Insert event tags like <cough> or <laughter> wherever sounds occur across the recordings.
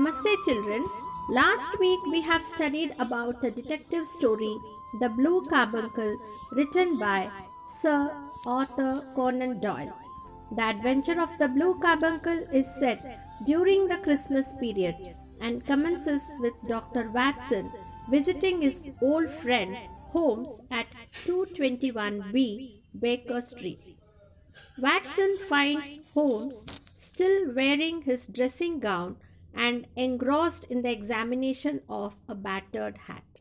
Namaste, children. Last week we have studied about a detective story, The Blue Carbuncle, written by Sir Arthur Conan Doyle. The adventure of the Blue Carbuncle is set during the Christmas period and commences with Dr. Watson visiting his old friend Holmes at 221B Baker Street. Watson finds Holmes still wearing his dressing gown and engrossed in the examination of a battered hat.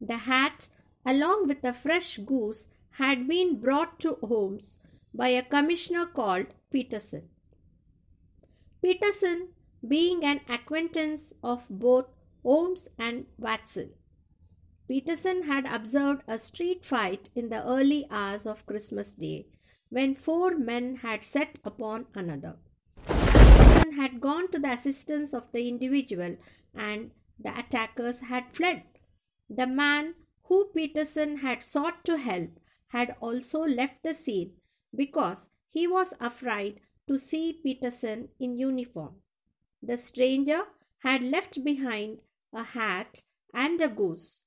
The hat, along with a fresh goose, had been brought to Holmes by a commissioner called Peterson. Peterson, being an acquaintance of both Holmes and Watson. Peterson had observed a street fight in the early hours of Christmas Day when four men had set upon another. Peterson had gone to the assistance of the individual and the attackers had fled. The man who Peterson had sought to help had also left the scene because he was afraid to see Peterson in uniform. The stranger had left behind a hat and a goose.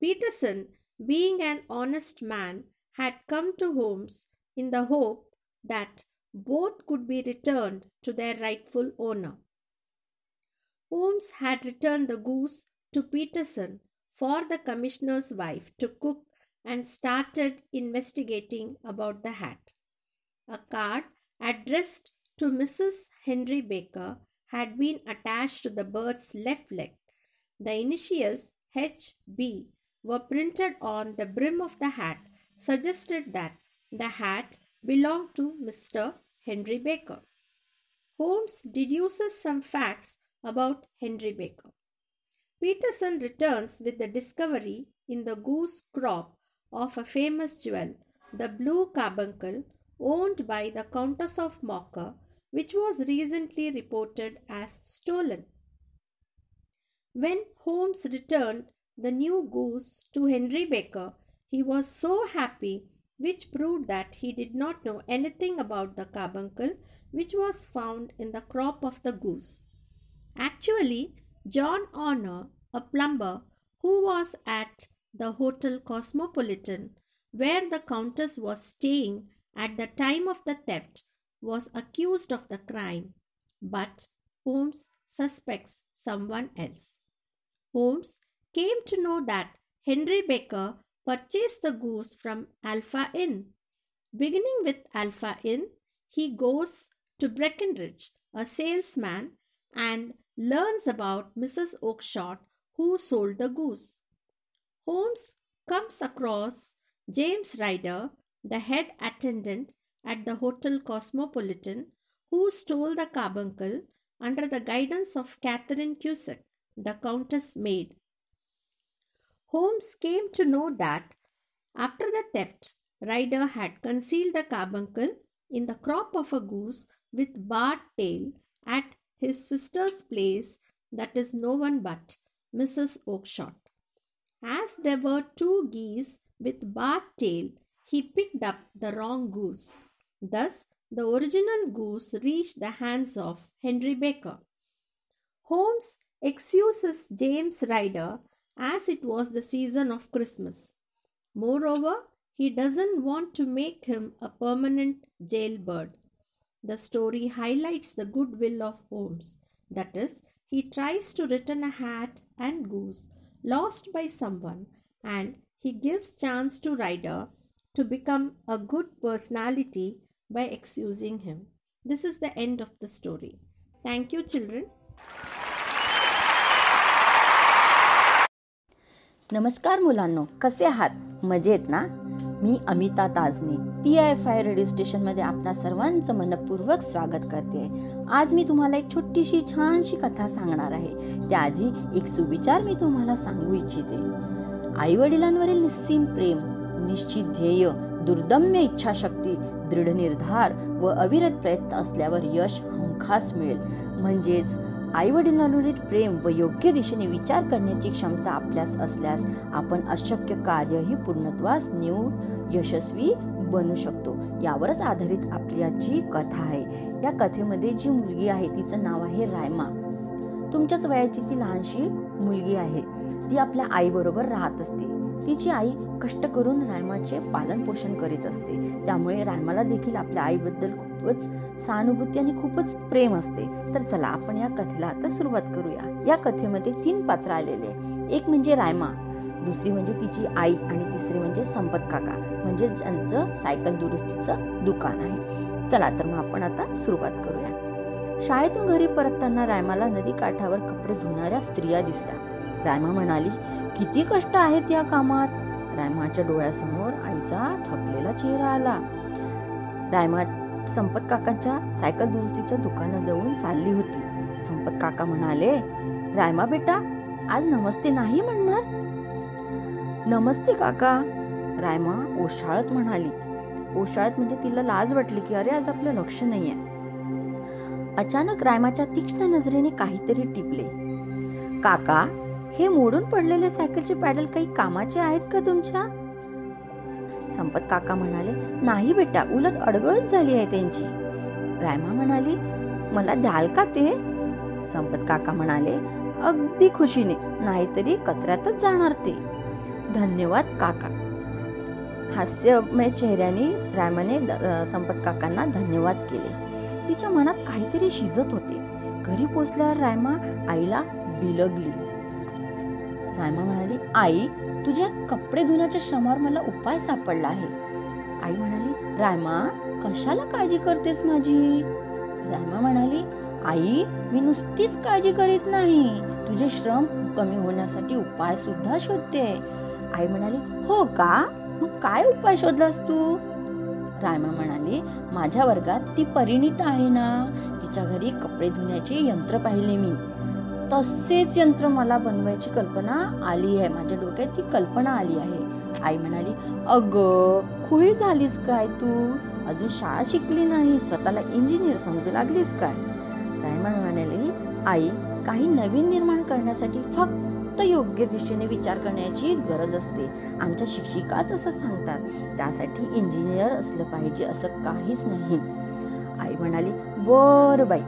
Peterson, being an honest man, had come to Holmes in the hope that both could be returned to their rightful owner. Holmes had returned the goose to Peterson for the commissioner's wife to cook and started investigating about the hat. A card addressed to Mrs. Henry Baker had been attached to the bird's left leg. The initials HB were printed on the brim of the hat, suggested that the hat belonged to Mr. Henry Baker. Holmes deduces some facts about Henry Baker. Peterson returns with the discovery in the goose crop of a famous jewel, the blue carbuncle, owned by the Countess of Morcar, which was recently reported as stolen. When Holmes returned the new goose to Henry Baker, he was so happy, which proved that he did not know anything about the carbuncle which was found in the crop of the goose. Actually, John Horner, a plumber who was at the Hotel Cosmopolitan, where the Countess was staying at the time of the theft, was accused of the crime, but Holmes suspects someone else. Holmes came to know that Henry Baker purchased the goose from Alpha Inn. Beginning with Alpha Inn, he goes to Breckinridge, a salesman, and learns about Mrs. Oakshott who sold the goose. Holmes comes across James Ryder, the head attendant at the Hotel Cosmopolitan, who stole the carbuncle under the guidance of Catherine Cusack, the Countess' maid. Holmes came to know that after the theft, Ryder had concealed the carbuncle in the crop of a goose with barred tail at his sister's place, that is no one but Mrs. Oakshott. As there were two geese with barred tail, he picked up the wrong goose. Thus, the original goose reached the hands of Henry Baker. Holmes excuses James Ryder as it was the season of Christmas. Moreover, he doesn't want to make him a permanent jailbird. The story highlights the goodwill of Holmes. That is, he tries to return a hat and goose lost by someone and he gives chance to Ryder to become a good personality by excusing him. This is the end of the story. Thank you, children. नमस्कार मुलांनो कसे आहात? मजेत ना? मी Amita Tajne P I five radio स्टेशनमध्ये आपणा सर्वांचं मनपूर्वक स्वागत करते. आज मी तुम्हाला एक छोटीशी छानशी कथा सांगणार आहे. त्याआधी एक सुविचार मी तुम्हाला सांगू इच्छिते. आई वडिलांवरील निस्सीम प्रेम निश्चित ध्येय दुर्दम्य इच्छाशक्ती दृढ निर्धार व अविरत प्रयत्न असल्यावर यश हमखास मिळेल. म्हणजेच आई वडिलांवरील प्रेम व योग्य दिशेने विचार करण्याची क्षमता आपल्यास असल्यास आपण अशक्य कार्यही पूर्णत्वास नेऊन यशस्वी बनू शकतो. यावरच आधारित आपली आजची कथा आहे. या कथेमध्ये जी मुलगी आहे तिचं नाव आहे रायमा. तुमच्याच वयाची ती लहानशी मुलगी आहे. ती आपल्या आईबरोबर राहत असते. तिची आई कष्ट करून रायमाचे पालन पोषण करीत असते. त्यामुळे रायमाला देखील आपल्या आईबद्दल खूपच सहानुभूती आणि खूपच प्रेम असते. तर चला आपण या कथेला आता सुरुवात करूया. या कथेमध्ये तीन पात्र आलेले एक म्हणजे रायमा दुसरी म्हणजे तिची आई आणि तिसरी म्हणजे संपत काका. म्हणजे ज्यांचं सायकल दुरुस्तीचं दुकान आहे. चला तर मग आपण आता सुरुवात करूया. शाळेतून घरी परतताना रायमाला नदी काठावर कपडे धुणाऱ्या स्त्रिया दिसल्या. रायमा म्हणाली किती कष्ट आहेत या कामात. रायमाच्या डोळ्यासमोर आईचा थकलेला चेहरा आला. रायमा संपत काकांच्या सायकल दुरुस्तीच्या दुकानात जाऊन चालली होती. संपत काका म्हणाले रायमा बेटा आज नमस्ते नाही म्हणणार? नमस्ते काका रायमा ओशाळत म्हणाली. ओशाळत म्हणजे तिला लाज वाटली की अरे आज आपलं लक्ष नाहीये. अचानक रायमाच्या तीक्ष्ण नजरेने काहीतरी टिपले. काका हे मोडून पडलेले सायकलचे पॅडल काही कामाचे आहेत का तुमच्या? संपत काका म्हणाले नाही बेटा उलट अडगळच झाली आहे त्यांची. रायमा म्हणाली मला द्याल का ते? संपत काका म्हणाले अगदी खुशीने नाहीतरी कचऱ्यातच जाणार ते. धन्यवाद काका. हास्यमय चेहऱ्याने रायमाने संपत काकांना धन्यवाद केले. तिच्या मनात काहीतरी शिजत होते. घरी पोचल्यावर रायमा आईला बिलगली. रायमा म्हणाली आई तुझ्या कपडे धुण्याच्या श्रमावर मला उपाय सापडला आहे. आई म्हणाली रायमा कशाला काळजी करतेस माझी? रायमा म्हणाली आई मी नुसतीच काळजी करीत नाही. तुझे श्रम कमी होण्यासाठी उपाय सुद्धा शोधते. आई म्हणाली हो का? मग काय उपाय शोधलास तू? रायमा म्हणाली माझ्या वर्गात ती परिणित आहे ना. तिच्या घरी कपडे धुण्याचे यंत्र पाहिले मी. तसेच यंत्र मला बनवायची कल्पना आली आहे. माझ्या डोक्यात ती कल्पना आली आहे. आई म्हणाली अग खुळी झालीस काय तू? अजून शाळा शिकली नाही स्वतःला इंजिनियर समजू लागलीस काय? रायमन म्हणाली आई काही नवीन निर्माण करण्यासाठी फक्त योग्य दिशेने विचार करण्याची गरज असते. आमच्या शिक्षिकाच असं सांगतात त्यासाठी इंजिनियर असलं पाहिजे असं काहीच नाही. आई म्हणाली बर बाई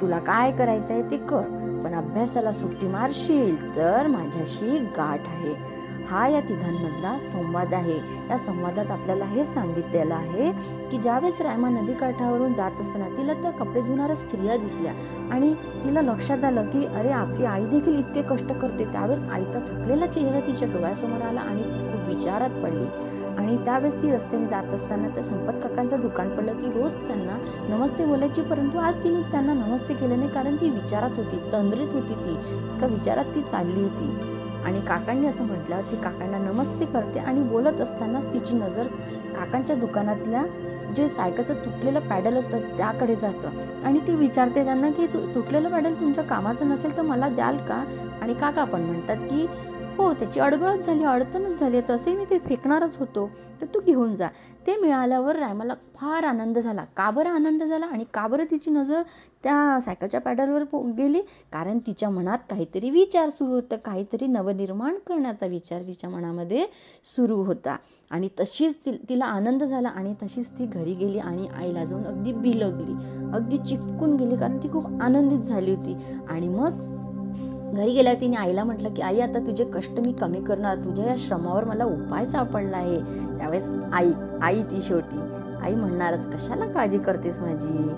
तुला काय करायचं आहे ते कर पण अभ्यासाला सुट्टी मारशील तर माझ्याशी गाठ आहे. हा या तिघांमधला संवाद आहे. या संवादात आपल्याला हे सांगितलेलं आहे की ज्यावेळेस रायमा नदीकाठावरून जात असताना तिला त्या कपडे धुणाऱ्या स्त्रिया दिसल्या आणि तिला लक्षात आलं की अरे आपली आई देखील इतके कष्ट करते. त्यावेळेस आईचा थकलेला चेहरा तिच्या डोळ्यासमोर आला आणि ती खूप विचारात पडली. आणि त्यावेळेस ती रस्त्याने जात असताना त्या संपत काकांचं दुकान पडलं की रोज त्यांना नमस्ते बोलायची परंतु आज तिने त्यांना नमस्ते केलं नाही कारण ती विचारात होती तंद्रीत होती ती. एका विचारात ती चालली होती. आणि काकांनी असं म्हटलं ती काकांना नमस्ते करते आणि बोलत असतानाच तिची नजर काकांच्या दुकानातल्या जे सायकलचं तुटलेलं पॅडल असतं त्याकडे जातं. आणि ती विचारते त्यांना की तु तुटलेलं पॅडल तुमच्या कामाचं नसेल तर मला द्याल का? आणि काका पण म्हणतात की हो त्याची अडगळच झाली अडचणच झाली तसे मी ते फेकणारच होतो. तर तू घेऊन जा. ते मिळाल्यावर रायमाला फार आनंद झाला. का बरं आनंद झाला आणि का बरं तिची नजर त्या सायकलच्या पॅडलवर गेली? कारण तिच्या मनात काहीतरी विचार सुरू होतं. काहीतरी नवनिर्माण करण्याचा विचार तिच्या मनामध्ये सुरू होता. आणि तशीच ति तिला आनंद झाला आणि तशीच ती घरी गेली आणि आईला जाऊन अगदी बिलगली. अगदी चिपकून गेली कारण ती खूप आनंदित झाली होती. आणि मग घरी गेल्या तिने आईला म्हटलं की आई आता तुझे कष्ट मी कमी करणार. तुझ्या या श्रमावर मला उपाय सापडला आहे. त्यावेळेस आई आई ती शेवटी आई म्हणणारच कशाला काळजी करतेस माझी?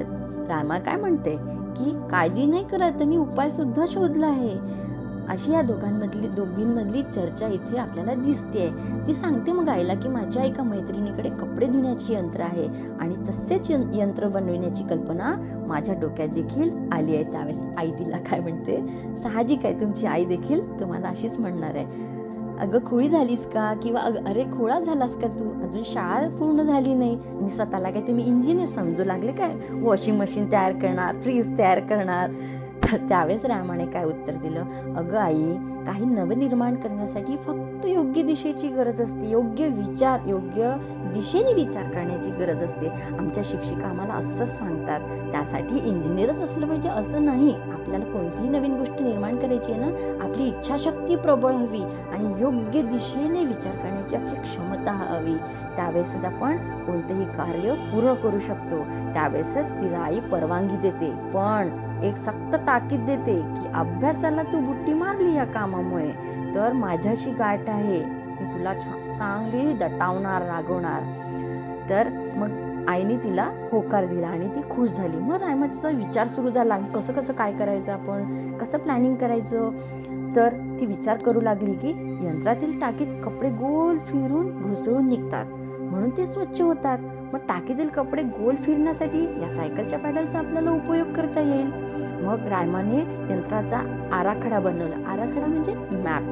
तर रामा काय म्हणते की काळजी नाही करत मी उपाय सुद्धा शोधला आहे. अशी या दोघांमधली दोघींमधली चर्चा इथे आपल्याला दिसते ती सांगते मग आईला की माझ्या एका मैत्रिणीकडे कपडे धुण्याची यंत्र आहे आणि तसेच यंत्र बनविण्याची कल्पना माझ्या डोक्यात देखील आली आहे. त्यावेळेस आई तिला काय म्हणते? साहजिक आहे तुमची आई देखील तुम्हाला अशीच म्हणणार आहे. अगं खोळी झालीस का? किंवा अरे खोळा झालास का तू? अजून शाळा पूर्ण झाली नाही. आणि स्वतःला काय तुम्ही इंजिनियर समजू लागले काय? वॉशिंग मशीन तयार करणार फ्रीज तयार करणार. तर <laughs> त्यावेळेस रामाने काय उत्तर दिलं? अगं आई काही नवनिर्माण करण्यासाठी फक्त योग्य दिशेची गरज असते. योग्य विचार योग्य दिशेने विचार करण्याची गरज असते. आमच्या शिक्षिका आम्हाला असंच सांगतात. त्यासाठी इंजिनियरच असलं पाहिजे असं नाही. आपल्याला कोणतीही नवीन गोष्ट निर्माण करायची आहे ना आपली इच्छाशक्ती प्रबळ हवी आणि योग्य दिशेने विचार करण्याची आपली क्षमता हवी. त्यावेळेसच आपण कोणतंही कार्य पूर्ण करू शकतो. त्यावेळेसच तिला आई परवानगी देते. पण एक सक्त ताकीद देते की अभ्यासाला तू बुट्टी मारली या कामामुळे. तर माझ्याशी गाठ आहे. मी तुला चांगली दटावणार रागवणार. तर मग आईने तिला होकार दिला आणि ती खुश झाली. मग रायमाचा विचार सुरू झाला. कसं कसं काय करायचं आपण? कसं प्लॅनिंग करायचं? तर ती विचार करू लागली की यंत्रातील टाकीत कपडे गोल फिरून घुसळून निघतात. म्हणून ते स्वच्छ होतात. मग टाकीतील कपडे गोल फिरण्यासाठी या सायकलच्या पॅडलचा आपल्याला उपयोग करता येईल. मग रायमाने यंत्राचा आराखडा बनवला. आराखडा म्हणजे मॅप.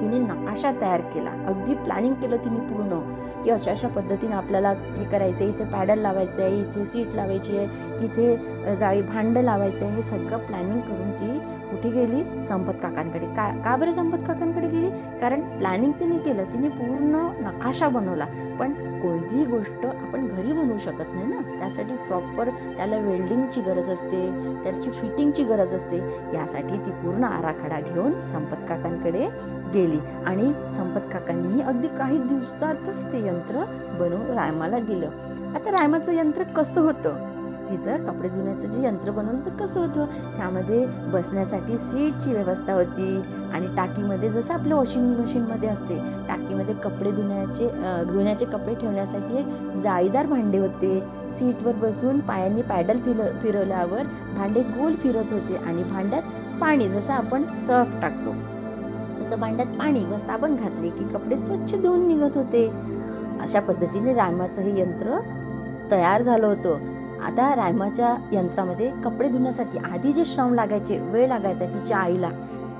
तिने नकाशा तयार केला. अगदी प्लॅनिंग केलं तिने पूर्ण. की अशा अशा पद्धतीने आपल्याला हे करायचं आहे इथे पॅडल लावायचं आहे इथे सीट लावायची आहे इथे जाळी भांडं लावायचं आहे हे सगळं प्लॅनिंग करून ती कुठे गेली? संपत काकांकडे. का का बरं संपत काकांकडे गेली? कारण प्लॅनिंग तिने केलं. तिने पूर्ण नकाशा बनवला. पण कोणतीही गोष्ट आपण घरी बनवू शकत नाही ना. त्यासाठी प्रॉपर त्याला वेल्डिंगची गरज असते त्याची फिटिंगची गरज असते. यासाठी ती पूर्ण आराखडा घेऊन संपत काकांकडे गेली. आणि संपत काकांनीही अगदी काही दिवसातच ते यंत्र बनवून रायमाला दिलं. आता रायमाचं यंत्र कसं होतं? तिचं कपडे धुण्याचं जे यंत्र बनवलं तर कसं होतं? त्यामध्ये बसण्यासाठी सीटची व्यवस्था होती आणि टाकीमध्ये जसं आपलं वॉशिंग मशीनमध्ये असते टाकीमध्ये कपडे धुण्याचे धुण्याचे कपडे ठेवण्यासाठी एक जाळीदार भांडे होते. सीटवर बसून पायांनी पॅडल फिर फिरवल्यावर भांडे गोल फिरत होते आणि भांड्यात पाणी जसं आपण सर्फ टाकतो तसं भांड्यात पाणी व साबण घातले की कपडे स्वच्छ धुवून निघत होते. अशा पद्धतीने रामाचं हे यंत्र तयार झालं होतं. आता रायमाच्या यंत्रामध्ये कपडे धुण्यासाठी आधी जे श्रम लागायचे वेळ लागायचा तिच्या आईला.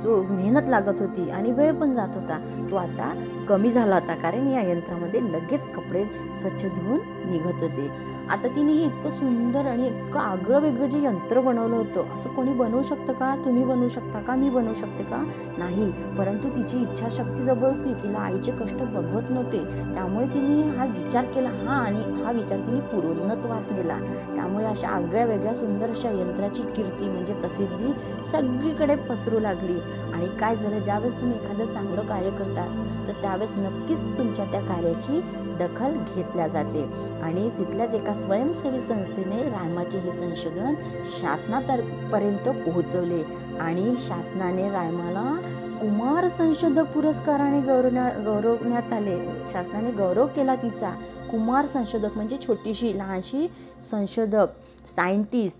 जो मेहनत लागत होती आणि वेळ पण जात होता. तो आता कमी झाला होता कारण या यंत्रामध्ये लगेच कपडे स्वच्छ धुवून निघत होते. आता तिने हे इतकं सुंदर आणि इतकं आगळं वेगळं जे यंत्र बनवलं होतं असं कोणी बनवू शकतं का? तुम्ही बनवू शकता का? मी बनवू शकते का? नाही. परंतु तिची इच्छाशक्ती जवळ होती. तिला आईचे कष्ट बघवत नव्हते. त्यामुळे तिने हा विचार केला. हा आणि हा विचार तिने पूर्णत्वास दिला. त्यामुळे अशा आगळ्या वेगळ्या सुंदर अशा यंत्राची कीर्ती म्हणजे प्रसिद्धी सगळीकडे पसरू लागली. आणि काय झालं? ज्यावेळेस तुम्ही एखादं चांगलं कार्य करता तर त्यावेळेस नक्कीच तुमच्या त्या कार्याची दखल घेतल्या जाते. आणि तिथल्याच एका स्वयंसेवी संस्थेने रायमाचे हे संशोधन शासनापर्यंत पोहोचवले. आणि शासनाने रायमाला कुमार संशोधक पुरस्काराने गौरवण्या गौरवण्यात आले. शासनाने गौरव केला तिचा. कुमार संशोधक म्हणजे छोटीशी लहानशी संशोधक सायंटिस्ट.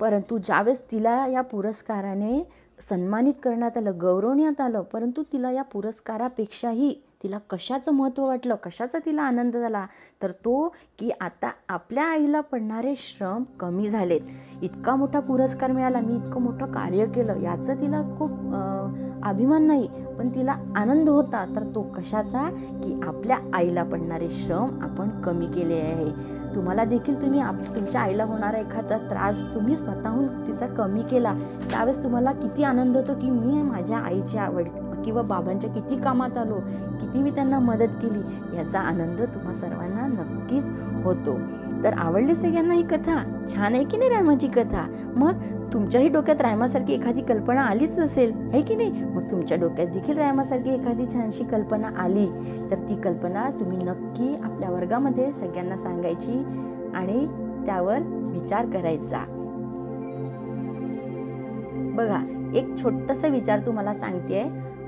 परंतु ज्यावेळेस तिला या पुरस्काराने सन्मानित करण्यात आलं गौरवण्यात आलं परंतु तिला या पुरस्कारापेक्षाही तिला कशाचं महत्त्व वाटलं कशाचा तिला आनंद झाला तर तो की आता आपल्या आईला पडणारे श्रम कमी झालेत. इतका मोठा पुरस्कार मिळाला मी इतकं मोठं कार्य केलं याचं तिला खूप अभिमान नाही पण तिला आनंद होता. तर तो कशाचा? की आपल्या आईला पडणारे श्रम आपण कमी केले आहे. तुम्हाला देखील तुम्ही आप तुमच्या आईला होणारा एखादा त्रास तुम्ही स्वतःहून तिचा कमी केला. त्यावेळेस तुम्हाला किती आनंद होतो की मी माझ्या आईच्या आवड किंवा बाबांच्या किती कामात आलो किती मी त्यांना मदत केली याचा आनंद तुम्हा सर्वांना नक्कीच होतो. तर आवडली सगळ्यांना ही कथा? छान आहे की नाही रायमाची कथा? मग तुमच्याही डोक्यात रायमासारखी एखादी कल्पना आलीच असेल आहे की नाही? मग तुमच्या डोक्यात देखील रायमासारखी एखादी छानशी कल्पना आली. तर ती कल्पना तुम्ही नक्की आपल्या वर्गामध्ये सगळ्यांना सांगायची आणि त्यावर विचार करायचा. बघा एक छोटासा विचार तुम्हाला सांगते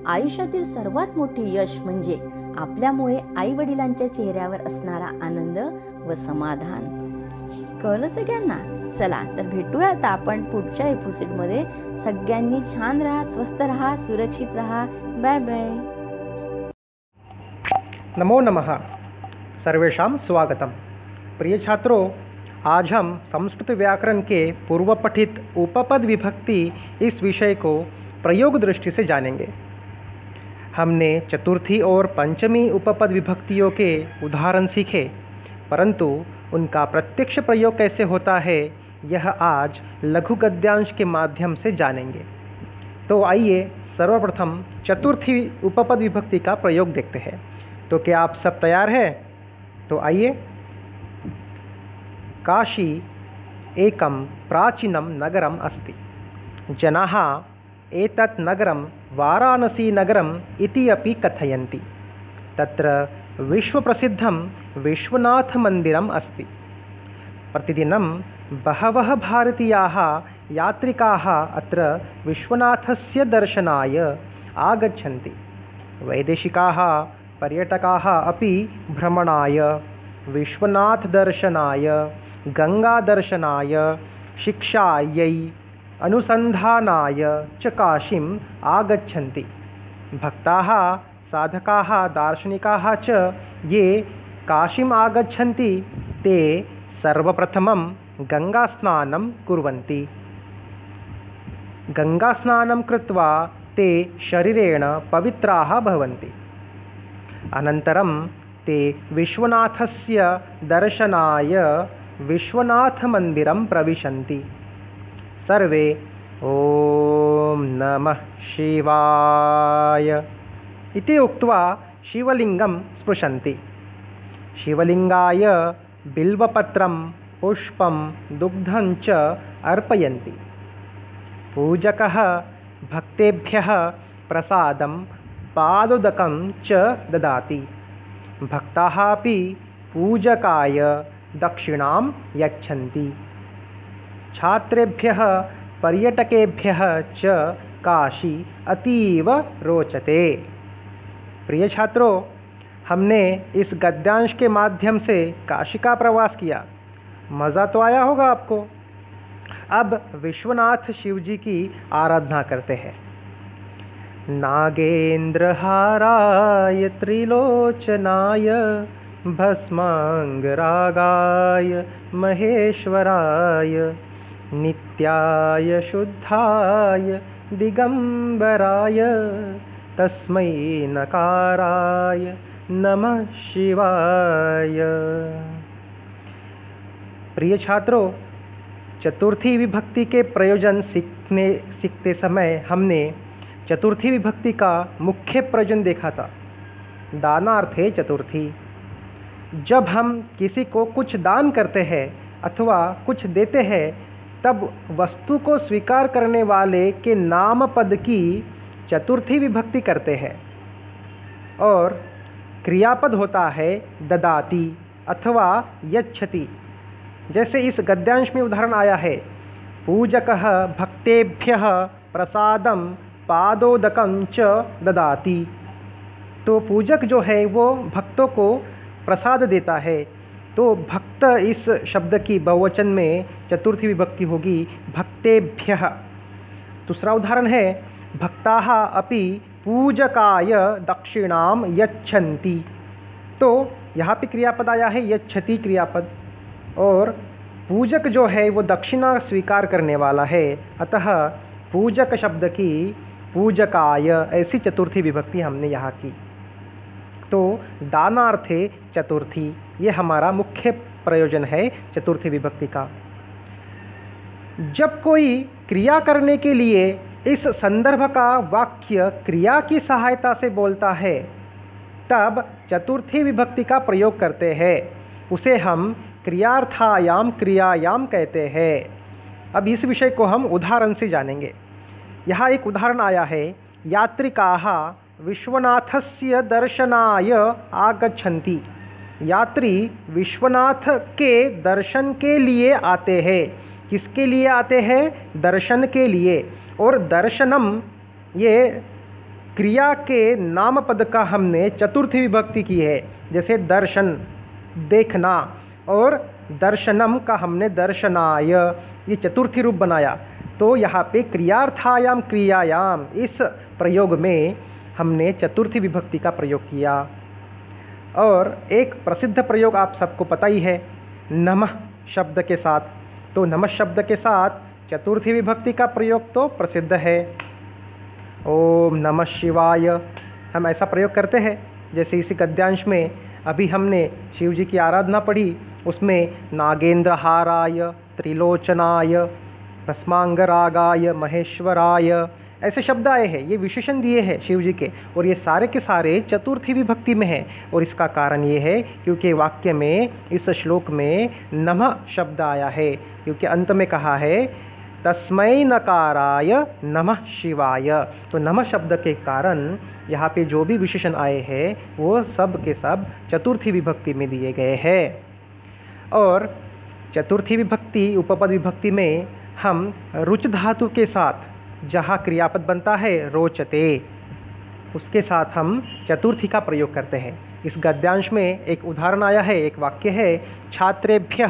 आयुष्यातील सर्वात मोठे यश म्हणजे आपल्यामुळे आई वडिलांच्या चेहऱ्यावर असणारा आनंद व समाधान. कळलं सगळ्यांना? चला तर भेटूया आता आपण पुढच्या एपिसोडमध्ये सगळ्यांनी छान राहा स्वस्त राहा सुरक्षित राहा. बाय बाय नमो नमः. सर्वेषां स्वागतम. प्रिय छात्रों आज हम संस्कृत व्याकरण के पूर्व पठित उपपद विभक्ति इस विषय को प्रयोग दृष्टि से जानेंगे। हमने चतुर्थी और पंचमी उपपद विभक्तियों के उदाहरण सीखे, परंतु उनका प्रत्यक्ष प्रयोग कैसे होता है, यह आज लघु गद्यांश के माध्यम से जानेंगे। तो आइए सर्वप्रथम चतुर्थी उपपद विभक्ति का प्रयोग देखते हैं। तो क्या आप सब तैयार हैं? तो आइए। काशी एकम प्राचीनम नगरम अस्ति। जनाः एतत् नगरं वाराणसीनगरम् इति अपि कथयन्ति। तत्र विश्वप्रसिद्धं विश्वनाथमन्दिरम् अस्ति। प्रतिदिनं बहवः भारतीयाः यात्रिकाः अत्र विश्वनाथस्य दर्शनाय आगच्छन्ति। वैदेशिकाः, पर्यटकाः अपि भ्रमणाय, विश्वनाथदर्शनाय, गङ्गादर्शनाय, शिक्षायै अनुसन्धानाय च काशीम् आगच्छन्ति। भक्ताः, साधकाः, दार्शनिकाः च ये काशीम् आगच्छन्ति, ते सर्वप्रथमं गङ्गास्नानं कुर्वन्ति। गङ्गास्नानं ते शरीरेण पवित्राः भवन्ति। ते विश्वनाथस्य दर्शनाय विश्वनाथमन्दिरं प्रविशन्ति। सर्वे। ॐ नमः शिवाय। इति उक्त्वा शिवलिङ्गं स्पृशन्ति। शिवलिङ्गाय बिल्वपत्रं, पुष्पं, दुग्धं च अर्पयन्ति। पूजकः भक्तेभ्यः प्रसादं, पादुदकं च ददाति। भक्ताः अपि पूजकाय दक्षिणां यच्छन्ति। छात्रेभ्यः, पर्यटकेभ्यः काशी अतीव रोचते। प्रिय छात्रों, हमने इस गद्यांश के माध्यम से काशी का प्रवास किया। मज़ा तो आया होगा आपको। अब विश्वनाथ शिव जी की आराधना करते हैं। नागेन्द्रहाराय त्रिलोचनाय, भस्माङ्गरागाय महेश्वराय नित्याय शुद्धाय दिगम्बराय तस्मै नकाराय नमः शिवाय। प्रिय छात्रों, चतुर्थी विभक्ति के प्रयोजन सीखने, सीखते समय हमने चतुर्थी विभक्ति का मुख्य प्रयोजन देखा था। दानार्थे चतुर्थी। जब हम किसी को कुछ दान करते हैं अथवा कुछ देते हैं तब वस्तु को स्वीकार करने वाले के नाम पद की चतुर्थी विभक्ति करते हैं। और क्रियापद होता है ददाती अथवा यच्छति। जैसे इस गद्यांश में उदाहरण आया है, पूजक भक्तेभ्य प्रसादम पादोदक च ददाति। तो पूजक जो है वो भक्तों को प्रसाद देता है तो भक्त इस शब्द की बहुवचन में चतुर्थी विभक्ति होगी भक्तेभ्य। दूसरा उदाहरण है, भक्ता अपि पूजकाय दक्षिणाम यच्छन्ति। तो यहाँ पे क्रियापद आया है, यच्छति क्रियापद। और पूजक जो है, वो दक्षिणा स्वीकार करने वाला है। अतः पूजक शब्द की पूजकाय, ऐसी चतुर्थी विभक्ति हमने यहाँ की। तो दानार्थे चतुर्थी। ये हमारा मुख्य प्रयोजन है चतुर्थी विभक्ति का। जब कोई क्रिया करने के लिए इस संदर्भ का वाक्य क्रिया की सहायता से बोलता है, तब चतुर्थी विभक्ति का प्रयोग करते हैं। उसे हम क्रियार्थायाम क्रियायाम कहते हैं। अब इस विषय को हम उदाहरण से जानेंगे। यहाँ एक उदाहरण आया है। यात्रिकाः विश्वनाथस्य दर्शनाय आगच्छन्ति। यात्री विश्वनाथ के दर्शन के लिए आते हैं। किसके लिए आते हैं? दर्शन के लिए। और दर्शनम, ये क्रिया के नाम पद का हमने चतुर्थी विभक्ति की है, जैसे दर्शन, देखना और दर्शनम का हमने दर्शनाय, ये चतुर्थी रूप बनाया। तो यहाँ पे क्रियार्थायाम, क्रियायाम, इस प्रयोग में हमने चतुर्थी विभक्ति का प्रयोग किया। और एक प्रसिद्ध प्रयोग आप सबको पता ही है, नमः शब्द के साथ। तो नमः शब्द के साथ चतुर्थी विभक्ति का प्रयोग तो प्रसिद्ध है। ओम नमः शिवाय। हम ऐसा प्रयोग करते हैं, जैसे इसी गद्यांश में अभी हमने शिव जी की आराधना पढ़ी, उसमें नागेंद्र हाराय त्रिलोचनाय, भस्मांगरागाय, महेश्वराय ऐसे शब्द आए हैं, ये विशेषण दिए हैं शिव जी के, और ये सारे के सारे चतुर्थी विभक्ति में हैं। और इसका कारण ये है क्योंकि वाक्य में, इस श्लोक में नमः शब्द आया है, क्योंकि अंत में कहा है, तस्मै नकाराय नमः शिवाय। तो नमः शब्द के कारण यहाँ पे जो भी विशेषण आए हैं, वो सब के सब चतुर्थी विभक्ति में दिए गए हैं। और चतुर्थी विभक्ति, उपपद विभक्ति में हम रुच धातु के साथ जहाँ क्रियापद बनता है, रोचते। उसके साथ हम चतुर्थी का प्रयोग करते हैं। इस गद्यांश में एक उदाहरण आया है, एक वाक्य है, छात्रेभ्य,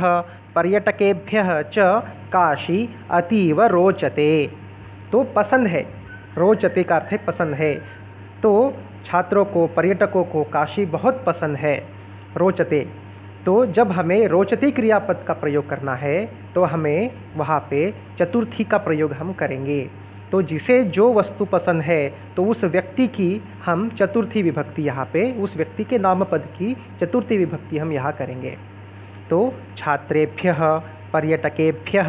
पर्यटकेभ्य च काशी अतीव रोचते। तो पसंद है। रोचते का अर्थ पसंद है। तो छात्रों को, पर्यटकों को काशी बहुत पसंद है, रोचते। तो जब हमें रोचते क्रियापद का प्रयोग करना है तो हमें वहाँ पे चतुर्थी का प्रयोग हम करेंगे। तो जिसे जो वस्तु पसंद है तो उस व्यक्ति की हम चतुर्थी विभक्ति यहाँ पे, उस व्यक्ति के नाम पद की चतुर्थी विभक्ति हम यहाँ करेंगे। तो छात्रेभ्य, पर्यटकेभ्य,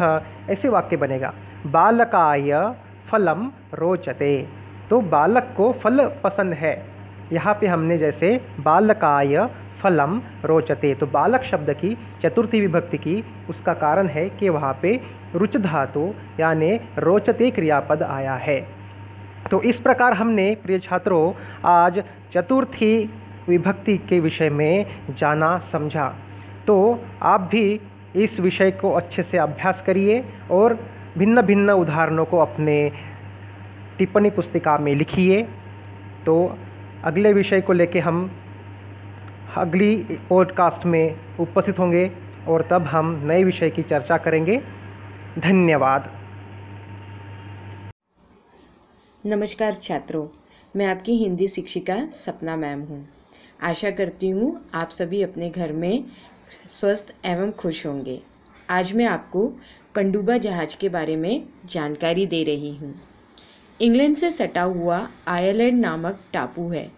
ऐसे वाक्य बनेगा। बालकाय फलम रोचते। तो बालक को फल पसंद है। यहाँ पे हमने जैसे बालकाय फलम रोचते तो बालक शब्द की चतुर्थी विभक्ति की उसका कारण है कि वहाँ पे रुच धातु यानी रोचते क्रियापद आया है। तो इस प्रकार हमने, प्रिय छात्रों, आज चतुर्थी विभक्ति के विषय में जाना, समझा। तो आप भी इस विषय को अच्छे से अभ्यास करिए और भिन्न भिन्न उदाहरणों को अपने टिप्पणी पुस्तिका में लिखिए। तो अगले विषय को लेके हम अगली पॉडकास्ट में उपस्थित होंगे और तब हम नए विषय की चर्चा करेंगे। धन्यवाद। नमस्कार छात्रों, मैं आपकी हिंदी शिक्षिका सपना मैम हूँ। आशा करती हूँ आप सभी अपने घर में स्वस्थ एवं खुश होंगे। आज मैं आपको पंडुबा जहाज़ के बारे में जानकारी दे रही हूँ। इंग्लैंड से सटा हुआ आयरलैंड नामक टापू है।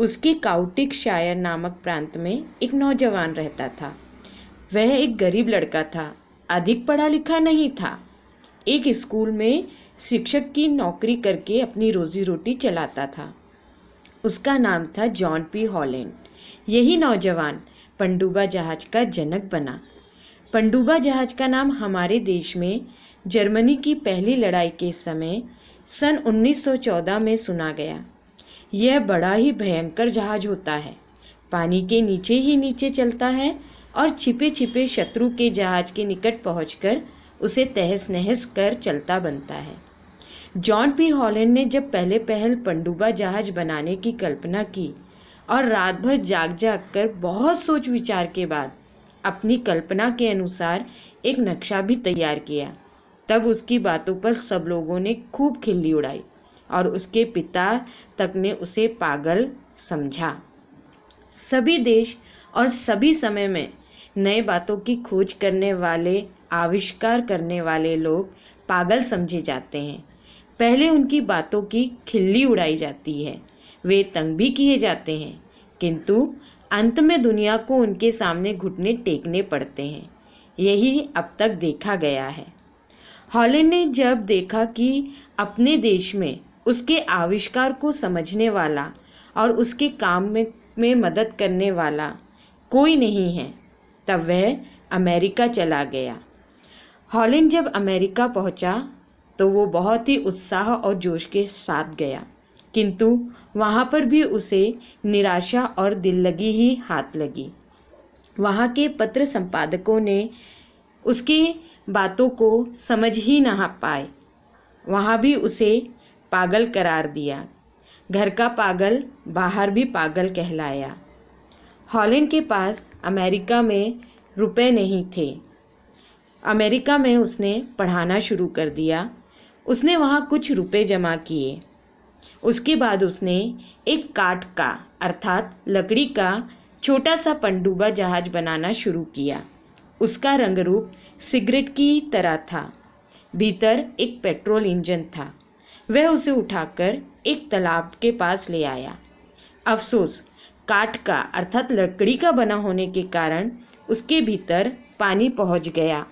उसके काउटिक शायर नामक प्रांत में एक नौजवान रहता था। वह एक गरीब लड़का था अधिक पढ़ा लिखा नहीं था। एक स्कूल में शिक्षक की नौकरी करके अपनी रोजी रोटी चलाता था। उसका नाम था जॉन पी हॉलैंड। यही नौजवान पंडुबा जहाज़ का जनक बना। पंडुबा जहाज़ का नाम हमारे देश में जर्मनी की पहली लड़ाई के समय सन 1914 में सुना गया। यह बड़ा ही भयंकर जहाज़ होता है। पानी के नीचे ही नीचे चलता है और छिपे छिपे शत्रु के जहाज़ के निकट पहुंचकर उसे तहस नहस कर चलता बनता है। जॉन पी हॉलैंड ने जब पहले पहल पंडुबा जहाज़ बनाने की कल्पना की और रात भर जाग जाग कर बहुत सोच विचार के बाद अपनी कल्पना के अनुसार एक नक्शा भी तैयार किया, तब उसकी बातों पर सब लोगों ने खूब खिल्ली उड़ाई और उसके पिता तक ने उसे पागल समझा। सभी देश और सभी समय में नए बातों की खोज करने वाले, आविष्कार करने वाले लोग पागल समझे जाते हैं। पहले उनकी बातों की खिल्ली उड़ाई जाती है। वे तंग भी किए जाते हैं, किंतु अंत में दुनिया को उनके सामने घुटने टेकने पड़ते हैं। यही अब तक देखा गया है। हॉलैंड ने जब देखा कि अपने देश में उसके आविष्कार को समझने वाला और उसके काम में में मदद करने वाला कोई नहीं है तब वह अमेरिका चला गया। हॉलैंड जब अमेरिका पहुँचा तो वो बहुत ही उत्साह और जोश के साथ गया। किंतु वहाँ पर भी उसे निराशा और दिल लगी ही हाथ लगी। वहाँ के पत्र संपादकों ने उसकी बातों को समझ ही ना पाए। वहाँ भी उसे पागल करार दिया। घर का पागल बाहर भी पागल कहलाया। हॉलैंड के पास अमेरिका में रुपए नहीं थे। अमेरिका में उसने पढ़ाना शुरू कर दिया। उसने वहाँ कुछ रुपए जमा किए। उसके बाद उसने एक काट का, अर्थात लकड़ी का, छोटा सा पंडुबा जहाज़ बनाना शुरू किया। उसका रंग रूप सिगरेट की तरह था। भीतर एक पेट्रोल इंजन था। वह उसे उठाकर एक तालाब के पास ले आया। अफसोस काठ का, अर्थात लकड़ी का बना होने के कारण उसके भीतर पानी पहुँच गया।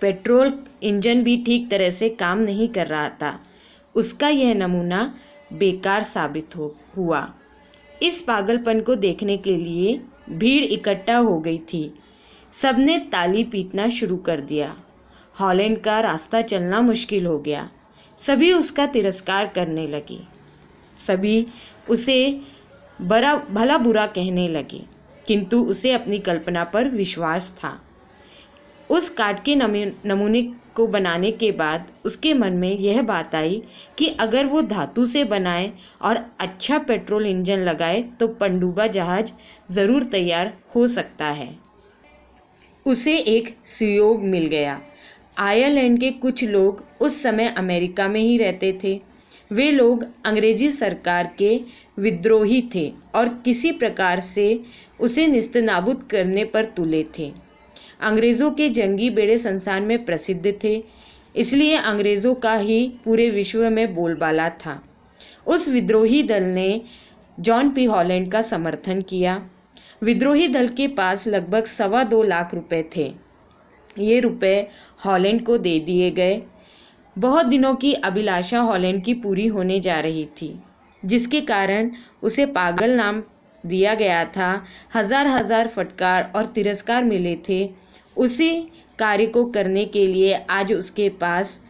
पेट्रोल इंजन भी ठीक तरह से काम नहीं कर रहा था। उसका यह नमूना बेकार साबित हो, हुआ। इस पागलपन को देखने के लिए भीड़ इकट्ठा हो गई थी। सबने ताली पीटना शुरू कर दिया। हॉलैंड का रास्ता चलना मुश्किल हो गया। सभी उसका तिरस्कार करने लगे। सभी उसे बड़ा भला बुरा कहने लगे, किंतु उसे अपनी कल्पना पर विश्वास था। उस काट के नमूने को बनाने के बाद उसके मन में यह बात आई कि अगर वो धातु से बनाए और अच्छा पेट्रोल इंजन लगाए तो पंडुबा जहाज़ ज़रूर तैयार हो सकता है। उसे एक सुयोग मिल गया। आयरलैंड के कुछ लोग उस समय अमेरिका में ही रहते थे। वे लोग अंग्रेज़ी सरकार के विद्रोही थे और किसी प्रकार से उसे निस्तनाबूद करने पर तुले थे। अंग्रेज़ों के जंगी बेड़े संसार में प्रसिद्ध थे, इसलिए अंग्रेज़ों का ही पूरे विश्व में बोलबाला था। उस विद्रोही दल ने जॉन पी हॉलैंड का समर्थन किया। विद्रोही दल के पास लगभग सवा दो लाख रुपए थे। ये रुपए हॉलैंड को दे दिए गए। बहुत दिनों की अभिलाषा हॉलैंड की पूरी होने जा रही थी। जिसके कारण उसे पागल नाम दिया गया था। हज़ार हज़ार फटकार और तिरस्कार मिले थे। उसी कार्य को करने के लिए आज उसके पास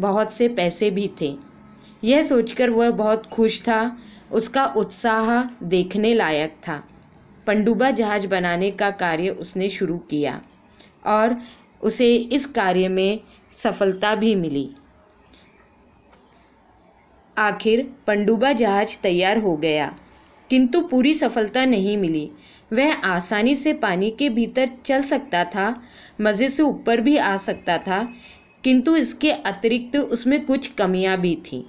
बहुत से पैसे भी थे। यह सोचकर वह बहुत खुश था। उसका उत्साह देखने लायक था। पंडुबा जहाज़ बनाने का कार्य उसने शुरू किया और उसे इस कार्य में सफलता भी मिली। आखिर पंडुबा जहाज़ तैयार हो गया। किंतु पूरी सफलता नहीं मिली। वह आसानी से पानी के भीतर चल सकता था, मज़े से ऊपर भी आ सकता था, किंतु इसके अतिरिक्त उसमें कुछ कमियाँ भी थीं।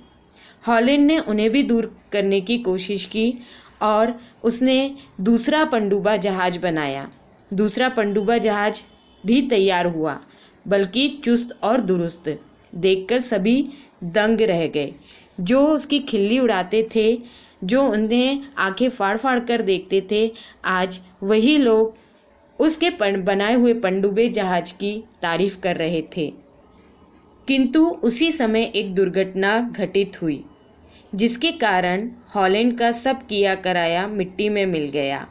हॉलैंड ने उन्हें भी दूर करने की कोशिश की और उसने दूसरा पंडुबा जहाज़ बनाया। दूसरा पंडुबा जहाज़ भी तैयार हुआ, बल्कि चुस्त और दुरुस्त, देखकर सभी दंग रह गए। जो उसकी खिल्ली उड़ाते थे, जो उन्हें आँखें फाड़ फाड़ कर देखते थे, आज वही लोग उसके बनाए हुए पंडुबे जहाज़ की तारीफ़ कर रहे थे। किंतु उसी समय एक दुर्घटना घटित हुई, जिसके कारण हॉलैंड का सब किया कराया मिट्टी में मिल गया।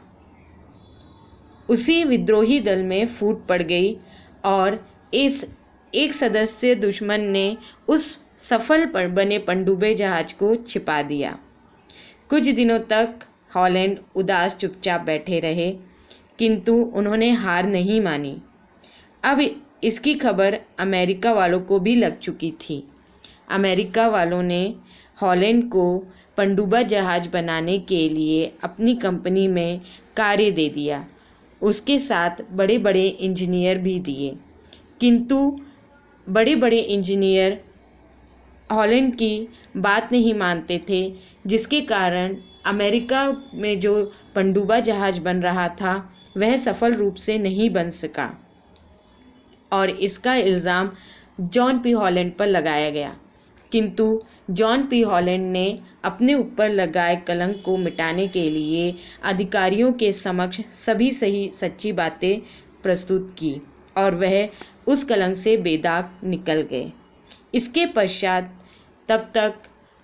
उसी विद्रोही दल में फूट पड़ गई और इस एक सदस्य दुश्मन ने उस सफल पर बने पंडुबे जहाज़ को छिपा दिया। कुछ दिनों तक हॉलैंड उदास चुपचाप बैठे रहे, किंतु उन्होंने हार नहीं मानी। अब इसकी खबर अमेरिका वालों को भी लग चुकी थी। अमेरिका वालों ने हॉलैंड को पंडुबा जहाज़ बनाने के लिए अपनी कंपनी में कार्य दे दिया। उसके साथ बड़े बड़े इंजीनियर भी दिए। किंतु बड़े बड़े इंजीनियर हॉलैंड की बात नहीं मानते थे, जिसके कारण अमेरिका में जो पंडुबा जहाज़ बन रहा था, वह सफल रूप से नहीं बन सका। और इसका इल्ज़ाम जॉन पी हॉलैंड पर लगाया गया। किंतु जॉन पी हॉलैंड ने अपने ऊपर लगाए कलंक को मिटाने के लिए अधिकारियों के समक्ष सभी सही सच्ची बातें प्रस्तुत की और वह उस कलंक से बेदाग निकल गए। इसके पश्चात तब तक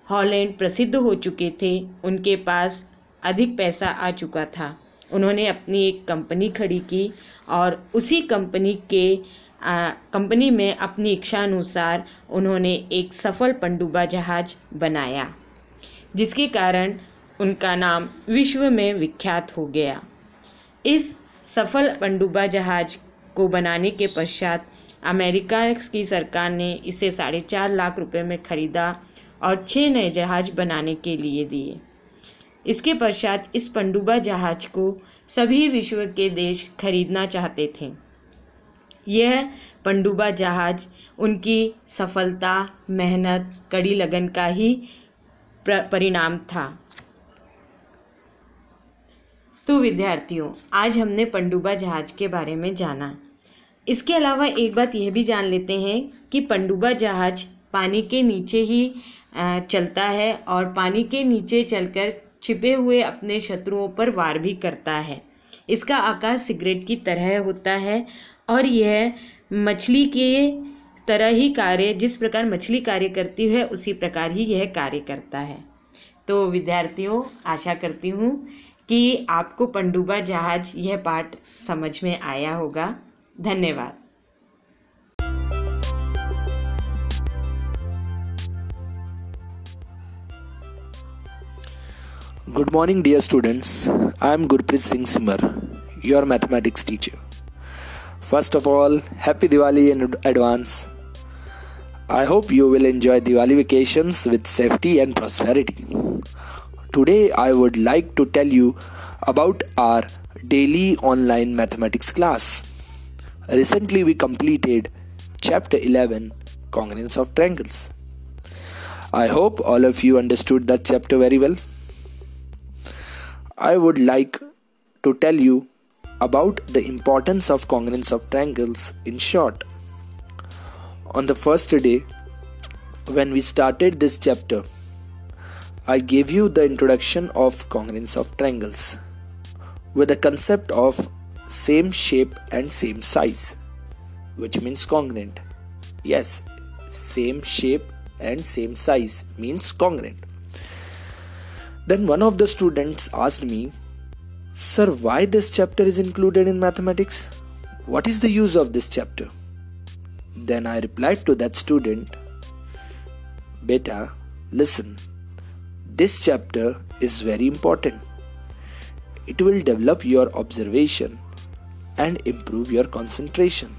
हॉलैंड प्रसिद्ध हो चुके थे। उनके पास अधिक पैसा आ चुका था। उन्होंने अपनी एक कंपनी खड़ी की और उसी कंपनी के कंपनी में अपनी इच्छा अनुसार उन्होंने एक सफल पंडुबा जहाज़ बनाया, जिसके कारण उनका नाम विश्व में विख्यात हो गया। इस सफल पंडुबा जहाज़ को बनाने के पश्चात अमेरिका की सरकार ने इसे साढ़े चार लाख रुपए में ख़रीदा और छः नए जहाज़ बनाने के लिए दिए। इसके पश्चात इस पंडुबा जहाज़ को सभी विश्व के देश खरीदना चाहते थे। यह पंडुबा जहाज़ उनकी सफलता, मेहनत, कड़ी लगन का ही परिणाम था। तो विद्यार्थियों, आज हमने पंडुबा जहाज़ के बारे में जाना। इसके अलावा एक बात यह भी जान लेते हैं कि पंडुबा जहाज़ पानी के नीचे ही चलता है और पानी के नीचे चलकर छिपे हुए अपने शत्रुओं पर वार भी करता है। इसका आकार सिगरेट की तरह होता है और यह मछली के तरह ही कार्य, जिस प्रकार मछली कार्य करती है, उसी प्रकार ही यह कार्य करता है। तो विद्यार्थियों, आशा करती हूँ कि आपको पंडुबा जहाज़ यह पाठ समझ में आया होगा। धन्यवाद। Good morning dear students I am Gurpreet Singh Simar your mathematics teacher first of all happy Diwali in advance I hope you will enjoy Diwali vacation with safety and prosperity today I would like to tell you about our daily online mathematics class Recently, we completed chapter 11 Congruence of Triangles. I hope all of you understood that chapter very well. I would like to tell you about the importance of congruence of triangles in short. On the first day, when we started this chapter, I gave you the introduction of congruence of triangles with the concept of same shape and same size, which means congruent. Yes, same shape and same size means congruent. Then one of the students asked me, Sir, why this chapter is included in mathematics? What is the use of this chapter? Then I replied to that student, Beta, listen, this chapter is very important. It will develop your observation and improve your concentration,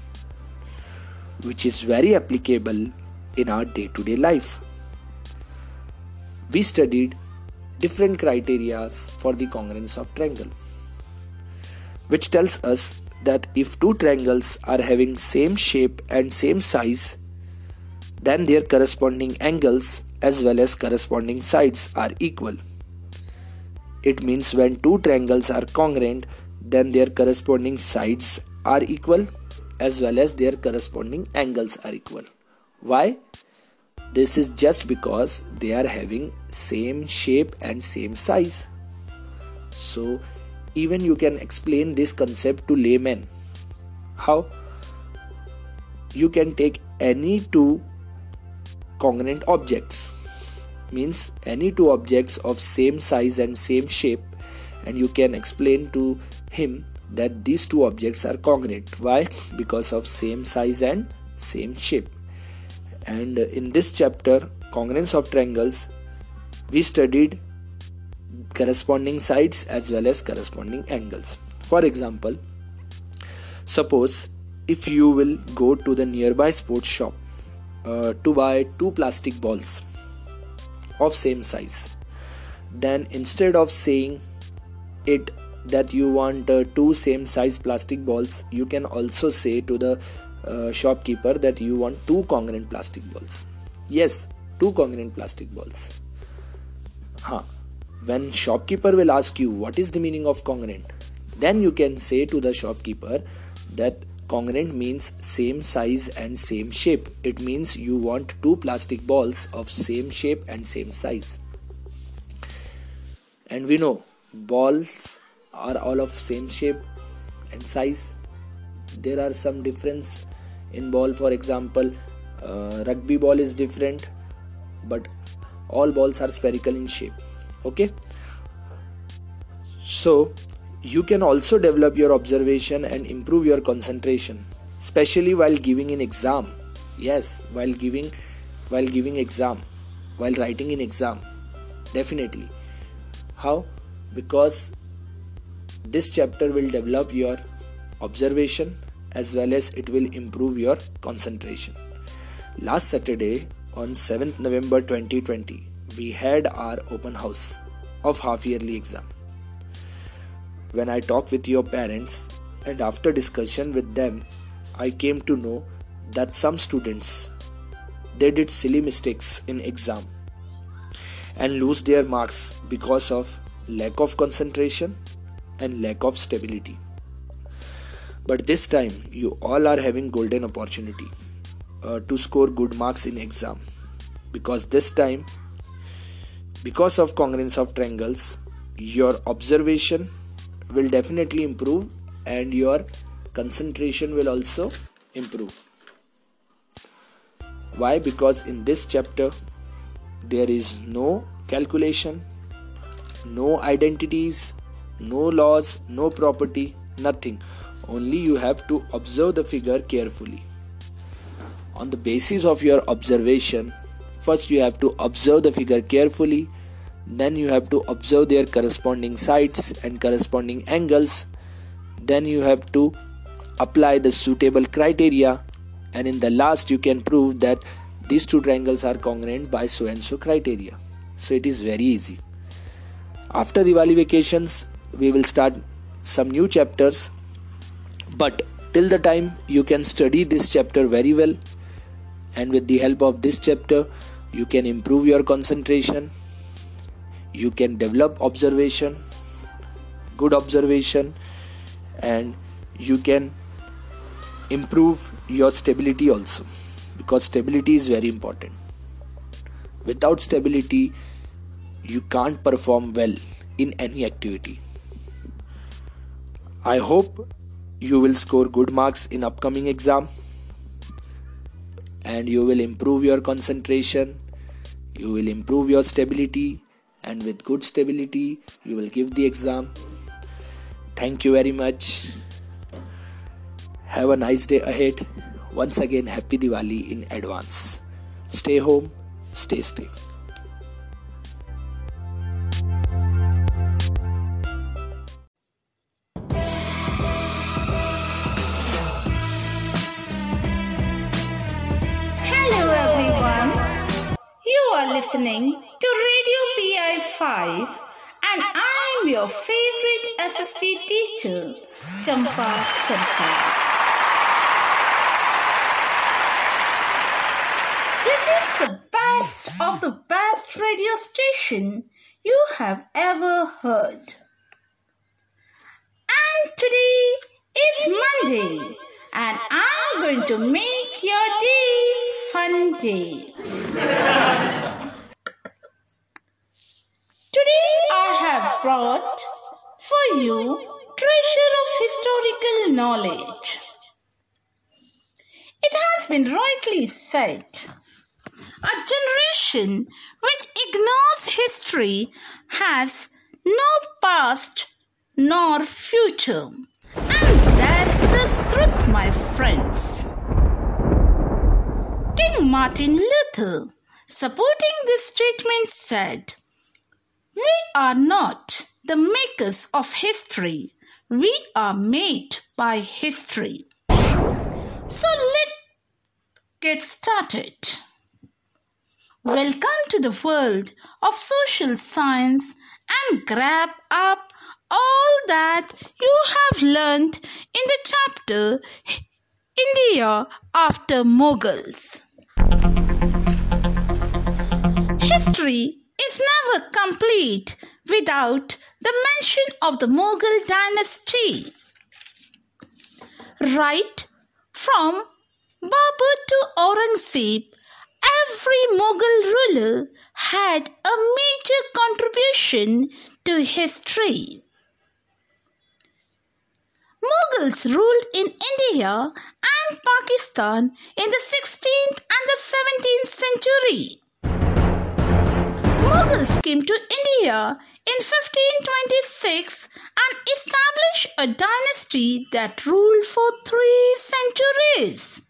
which is very applicable in our day to day life. We studied different criteria for the congruence of triangle, which tells us that if two triangles are having same shape and same size, then their corresponding angles as well as corresponding sides are equal. It means when two triangles are congruent, then their corresponding sides are equal as well as their corresponding angles are equal. Why? This is just because they are having same shape and same size. So even you can explain this concept to laymen. How? You can take any two congruent objects means any two objects of same size and same shape and you can explain to him that these two objects are congruent why? Because of same size and same shape. And in this chapter congruence of triangles we studied corresponding sides as well as corresponding angles. For example suppose if you will go to the nearby sports shop uh, to buy two plastic balls of same size. Then instead of saying it that you want uh, two same size plastic balls you can also say to the uh, shopkeeper that you want two congruent plastic balls. Yes two congruent plastic balls. Huh. when shopkeeper will ask you what is the meaning of congruent? Then you can say to the shopkeeper that congruent means same size and same shape. It means you want two plastic balls of same shape and same size. And we know balls are all of same shape and size. There are some difference in ball. For example uh, rugby ball is different but all balls are spherical in shape. Okay? So you can also develop your observation and improve your concentration especially while giving an exam. Yes while giving while giving exam while writing in exam. Definitely. How? Because this chapter will develop your observation as well as it will improve your concentration. Last Saturday on 7th November 2020, we had our open house of half yearly exam. When I talked with your parents and after discussion with them, I came to know that some students they did silly mistakes in exam and lose their marks because of lack of concentration and lack of stability. But this time you all are having golden opportunity uh, to score good marks in exam. Because this time because of congruence of triangles your observation will definitely improve and your concentration will also improve. Why? Because in this chapter there is no calculation no identities no laws no property nothing. Only you have to observe the figure carefully. On the basis of your observation, first you have to observe the figure carefully, then you have to observe their corresponding sides and corresponding angles, then you have to apply the suitable criteria. And in the last you can prove that these two triangles are congruent by so and so criteria. So it is very easy. After Diwali vacations we will start some new chapters. But till the time you can study this chapter very well and with the help of this chapter you can improve your concentration you can develop observation good observation and you can improve your stability also because stability is very important. Without stability you can't perform well in any activity i hope you will score good marks in upcoming exam and you will improve your concentration you will improve your stability and with good stability you will give the exam. Thank you very much. Have a nice day ahead. Once again happy diwali in advance. Stay home stay safe are listening to Radio PI 5 and I am your favorite SST teacher, Champa Sarkar. This is the best of the best radio station you have ever heard. And today is Monday and I'm going to make your day fun day. Today I have brought for you treasure of historical knowledge. It has been rightly said, a generation which ignores history has no past nor future. And that's the truth, my friends. King Martin Luther, supporting this statement, said, We are not the makers of history, we are made by history. So let's get started. Welcome to the world of social science and grab up all that you have learned in the chapter India after Mughals. History is never complete without the mention of the Mughal dynasty. Right from Babur to Aurangzeb, every Mughal ruler had a major contribution to history. Mughals ruled in India and Pakistan in the 16th and the 17th century. Mughals came to India in 1526 and established a dynasty that ruled for three centuries.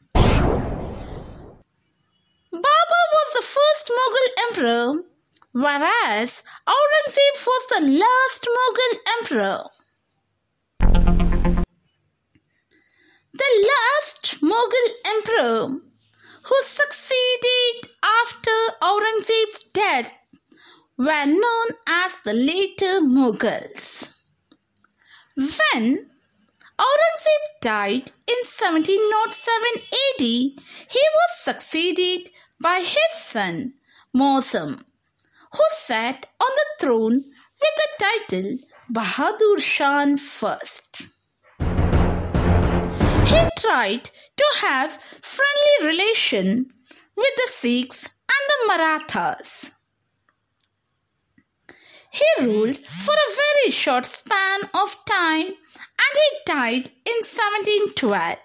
Babur was the first Mughal emperor, whereas Aurangzeb was the last Mughal emperor. The last Mughal emperor who succeeded after Aurangzeb's death were known as the later Mughals. When Aurangzeb died in 1707 AD, he was succeeded by his son Muazzam, who sat on the throne with the title Bahadur Shah I. He tried to have friendly relation with the Sikhs and the Marathas. He ruled for a very short span of time and he died in 1712.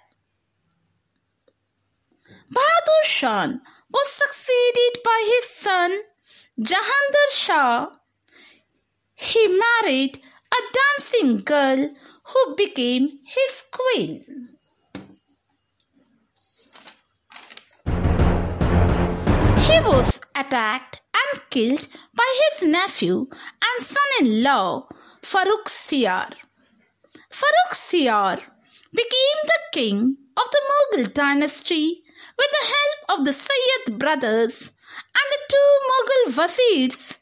Bahadur Shah was succeeded by his son Jahandar Shah. He married a dancing girl who became his queen. He was attacked and killed by his nephew and son-in-law Farooq Siyar. Farooq Siyar became the king of the Mughal dynasty with the help of the Sayyid brothers and the two Mughal wazirs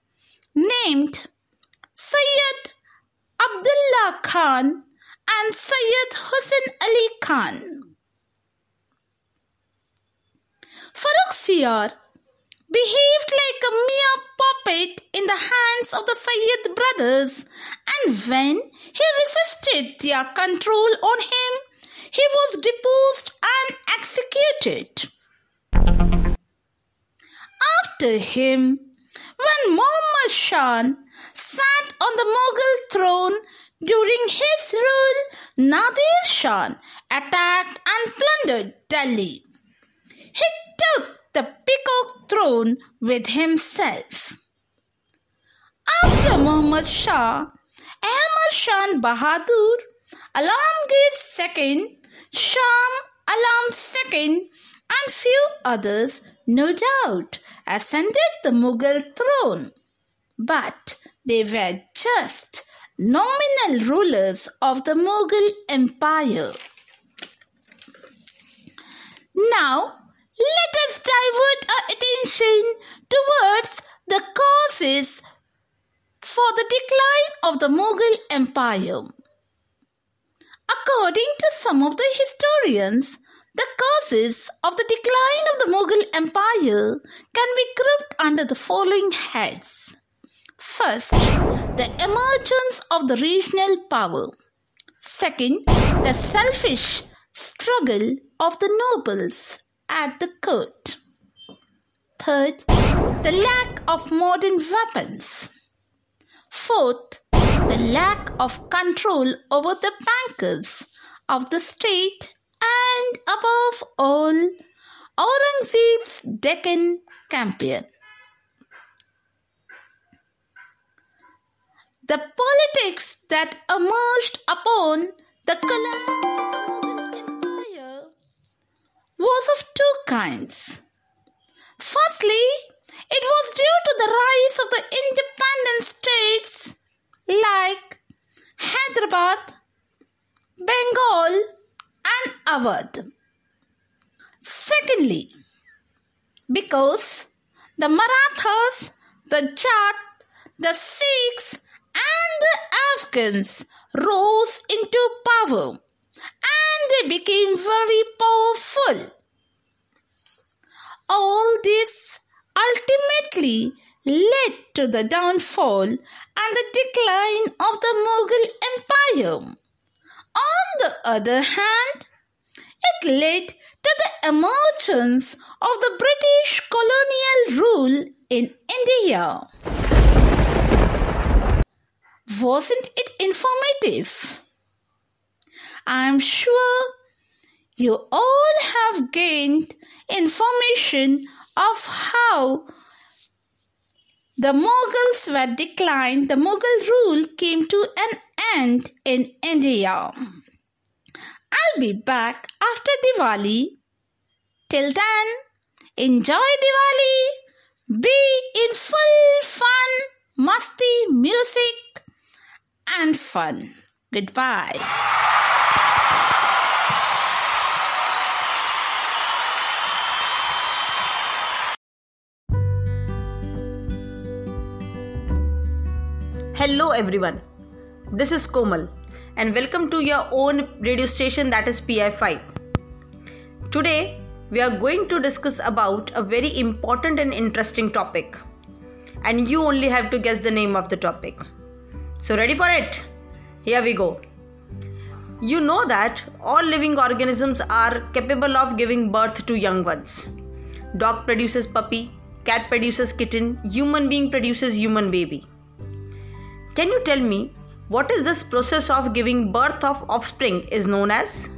named Sayyid Abdullah Khan and Sayyid Hussein Ali Khan. Farrukhsiyar behaved like a mere puppet in the hands of the Sayyid brothers, and when he resisted their control on him, he was deposed and executed. After him, when Muhammad Shah sat on the Mughal throne during his rule, Nadir Shah attacked and plundered Delhi. He took the peacock throne with himself. After Muhammad Shah, Ahmad Shah Bahadur, Alamgir II, Shah Alam II, and few others, no doubt, ascended the Mughal throne. But they were just nominal rulers of the Mughal Empire. Now, let us divert our attention towards the causes for the decline of the Mughal Empire. According to some of the historians, the causes of the decline of the Mughal Empire can be grouped under the following heads. First, the emergence of the regional power. Second, the selfish struggle of the nobles at the court. Third, the lack of modern weapons. Fourth, the lack of control over the bankers of the state and above all, Aurangzeb's Deccan campaign. The politics that emerged upon the collapse was of two kinds. Firstly, it was due to the rise of the independent states like Hyderabad, Bengal, and Awadh. Secondly, because the Marathas, the Jat, the Sikhs, and the Afghans rose into power and they became very powerful. All this ultimately led to the downfall and the decline of the Mughal Empire. On the other hand, it led to the emergence of the British colonial rule in India. Wasn't it informative? I am sure you all have gained information of how the Mughals were declined, the Mughal rule came to an end in India. I'll be back after Diwali. Till then, enjoy Diwali, be in full fun, musty music, and fun. Goodbye. Hello everyone. This is Komal and welcome to your own radio station that is PI5. Today we are going to discuss about a very important and interesting topic and you only have to guess the name of the topic. So ready for it? Here we go. You know that all living organisms are capable of giving birth to young ones. Dog produces puppy, cat produces kitten, human being produces human baby. Can you tell me what is this process of giving birth of offspring is known as?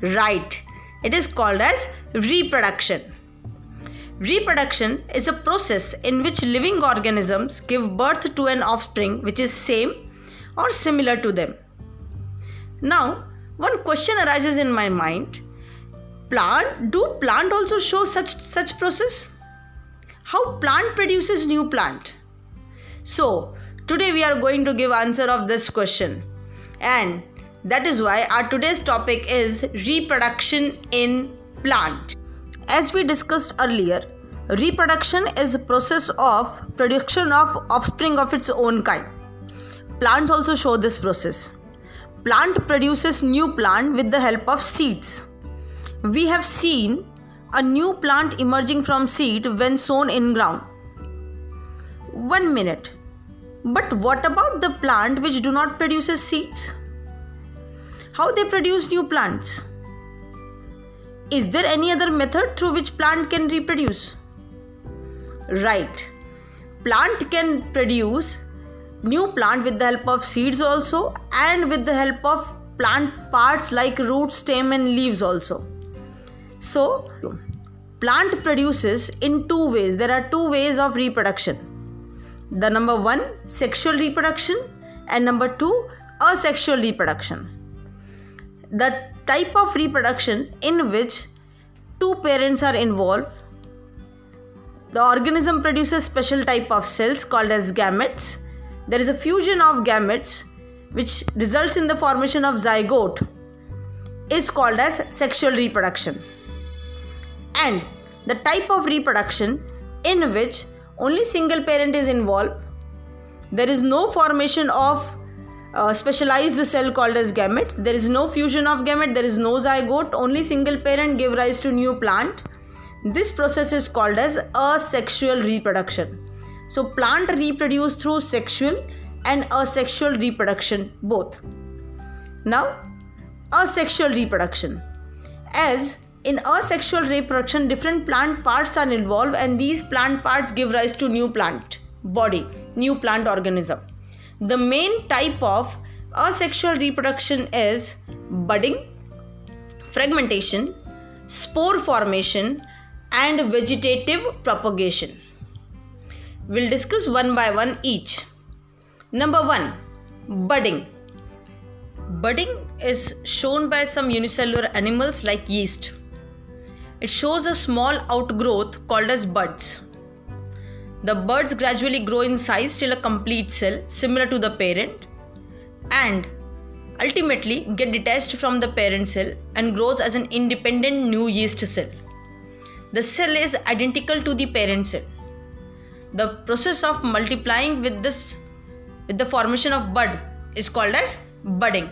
Right, it is called as reproduction. Reproduction is a process in which living organisms give birth to an offspring which is same or similar to them. Now, one question arises in my mind. Plant do plant also show such such process? How plant produces new plant? So, today we are going to give answer of this question. And That is why our today's topic is reproduction in plant. As we discussed earlier, reproduction is a process of production of offspring of its own kind. Plants also show this process. Plant produces new plant with the help of seeds. We have seen a new plant emerging from seed when sown in ground. One minute. But what about the plant which do not produce seeds? How they produce new plants? Is there any other method through which plant can reproduce? Right. Plant can produce new plant with the help of seeds also and with the help of plant parts like root, stem and leaves also. So, plant produces in two ways. There are two ways of reproduction. The number 1 sexual reproduction and number 2 asexual reproduction. The type of reproduction in which two parents are involved. The organism produces special type of cells called as gametes. There is a fusion of gametes which results in the formation of zygote is called as sexual reproduction. And the type of reproduction in which only single parent is involved. There is no formation of a specialized cell called as gametes. There is no fusion of gamete there is no zygote. Only single parent give rise to new plant. This process is called as asexual reproduction. So plant reproduce through sexual and asexual reproduction both. Now asexual reproduction. As in asexual reproduction different plant parts are involved and these plant parts give rise to new plant body new plant organism the main type of asexual reproduction is budding, fragmentation, spore formation, and vegetative propagation. We'll discuss one by one each. Number one, budding. Budding is shown by some unicellular animals like yeast. It shows a small outgrowth called as buds. The buds gradually grow in size till a complete cell similar to the parent and ultimately get detached from the parent cell and grows as an independent new yeast cell. The cell is identical to the parent cell. The process of multiplying with this with the formation of bud is called as budding.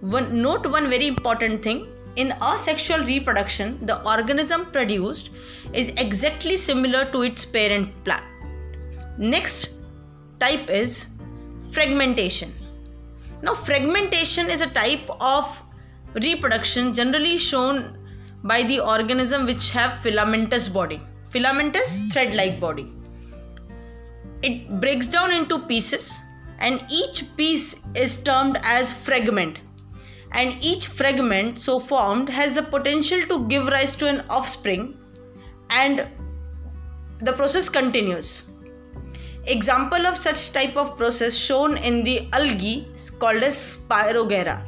One, note one very important thing in asexual reproduction the organism produced is exactly similar to its parent plant Next type is fragmentation. Now, fragmentation is a type of reproduction generally shown by the organism which have filamentous body. Filamentous thread-like body. It breaks down into pieces and each piece is termed as fragment and each fragment so formed has the potential to give rise to an offspring and the process continues Example of such type of process shown in the algae called as Spirogyra.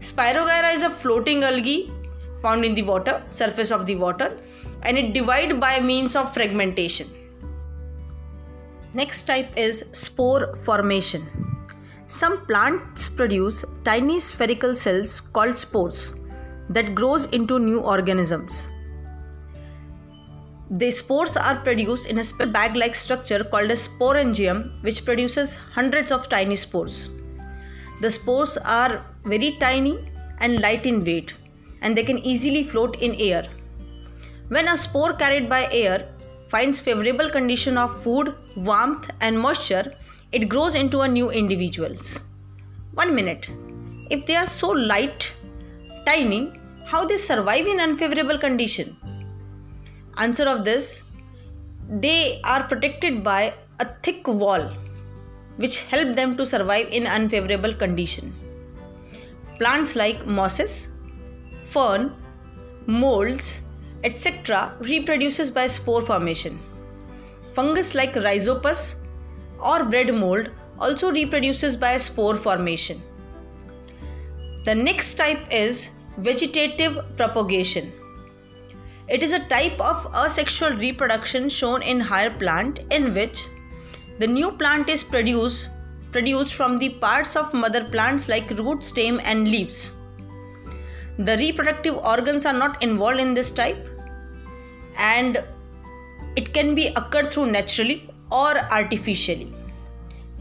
Spirogyra is a floating algae found in the water, surface of the water and it divide by means of fragmentation. Next type is spore formation. Some plants produce tiny spherical cells called spores that grows into new organisms. The spores are produced in a bag like structure called a sporangium, which produces hundreds of tiny spores. The spores are very tiny and light in weight, and they can easily float in air. When a spore carried by air finds favorable condition of food, warmth, and moisture, it grows into a new individuals. One minute. If they are so light, tiny, how they survive in unfavorable condition? answer of this they are protected by a thick wall which help them to survive in unfavorable condition plants like mosses fern molds etc reproduces by spore formation fungus like rhizopus or bread mold also reproduces by spore formation the next type is vegetative propagation it is a type of asexual reproduction shown in higher plant in which the new plant is produced produced from the parts of mother plants like root, stem, and leaves. The reproductive organs are not involved in this type and it can be occurred through naturally or artificially.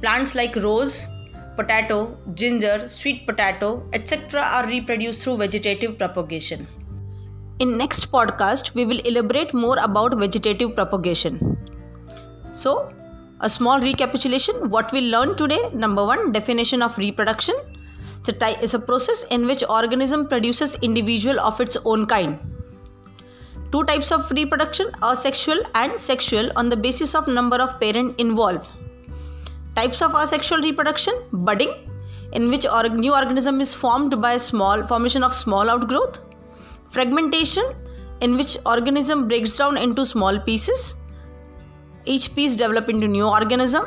Plants like rose, potato, ginger, sweet potato, etc. are reproduced through vegetative propagation. In next podcast, we will elaborate more about vegetative propagation. So, a small recapitulation what we learned today number 1 definition of reproduction it's a process in which organism produces individual of its own kind two types of reproduction asexual and sexual on the basis of number of parent involved. Types of asexual reproduction budding in which or- new organism is formed by small formation of small outgrowth. Fragmentation in which organism breaks down into small pieces. Each piece develop into new organism.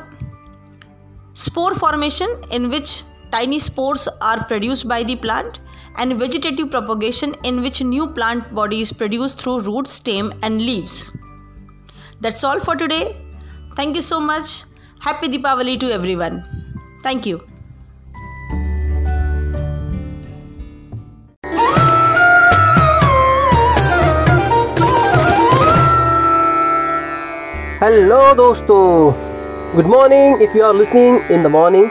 Spore formation in which Tiny spores are produced by the plant and vegetative propagation in which new plant body is produced through root, stem and leaves. That's all for today. Thank you so much. Happy Deepavali to everyone. Thank you. Hello, dosto. Good morning if you are listening in the morning.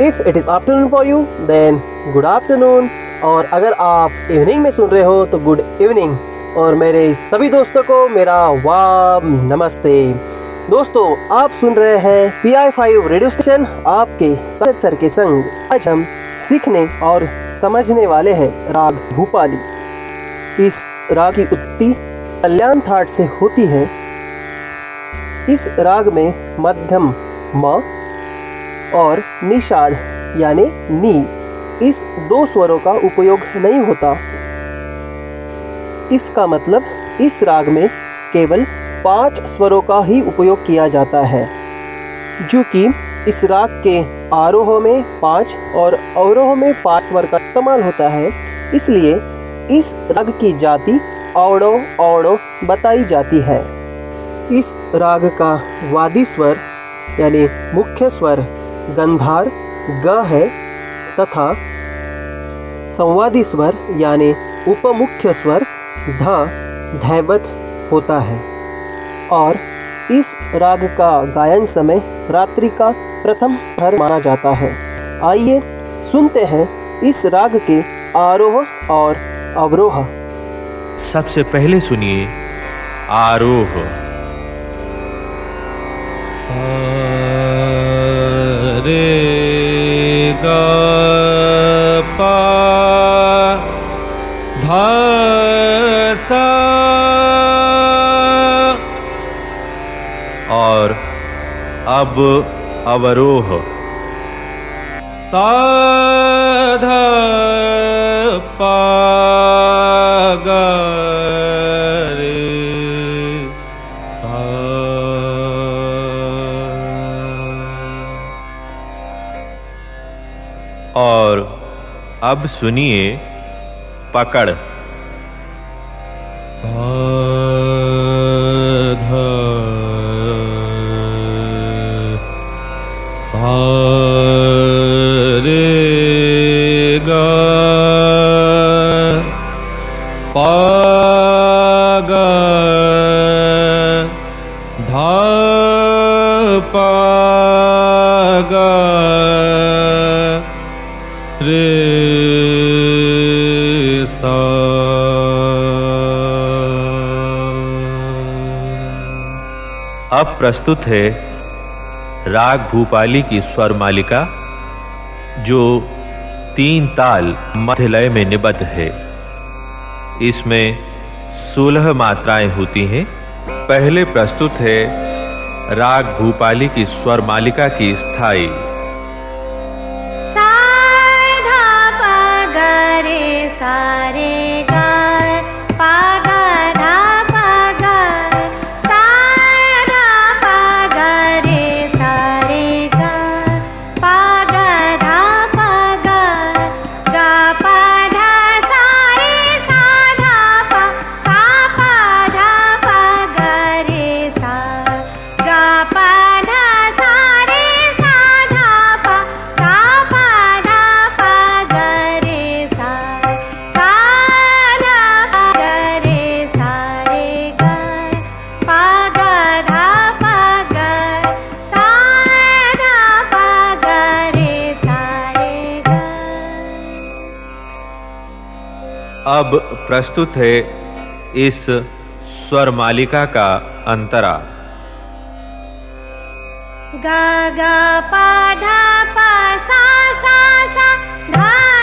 If it is afternoon for you, then good afternoon. और अगर आप evening में सुन रहे हो तो good evening और मेरे सभी दोस्तों को मेरा वाम नमस्ते. दोस्तों, आप सुन रहे हैं P I five radio station आपके सर सर के संग आज हम सीखने और समझने वाले हैं राग भूपाली. इस राग की उत्पत्ति कल्याण थाट से होती है. इस राग में मध्यम म और निषाद, यानी नी इस दो स्वरों का उपयोग नहीं होता। इसका मतलब इस राग में केवल पाँच स्वरों का ही उपयोग किया जाता है, जो कि इस राग के आरोह में पाँच और अवरोह में पाँच स्वर का इस्तेमाल होता है। इसलिए इस राग की जाति औड़ो औड़ो बताई जाती है। इस राग का वादी स्वर, यानी मुख्य स्वर गंधार ग है तथा संवादी स्वर यानी उपमुख्य स्वर ध धैवत होता है। और इस राग का गायन समय रात्रि का प्रथम हर माना जाता है। आइए सुनते हैं इस राग के आरोह और अवरोह। सबसे पहले सुनिए आरोह। रे प ध सा और अब अवरोह। सा ध प अब सुनिए पकड़। प्रस्तुत है राग भूपाली की स्वर मालिका, जो तीन ताल मध्य लय में निबद्ध है। इसमें सोलह मात्राएँ होती हैं। पहले प्रस्तुत है राग भूपाली की स्वर मालिका की स्थायी साधा पगरे सारे प्रस्तुत है इस स्वर मालिका का अंतरा। गा गा, पा, धा, पा, सा सा सा, धा।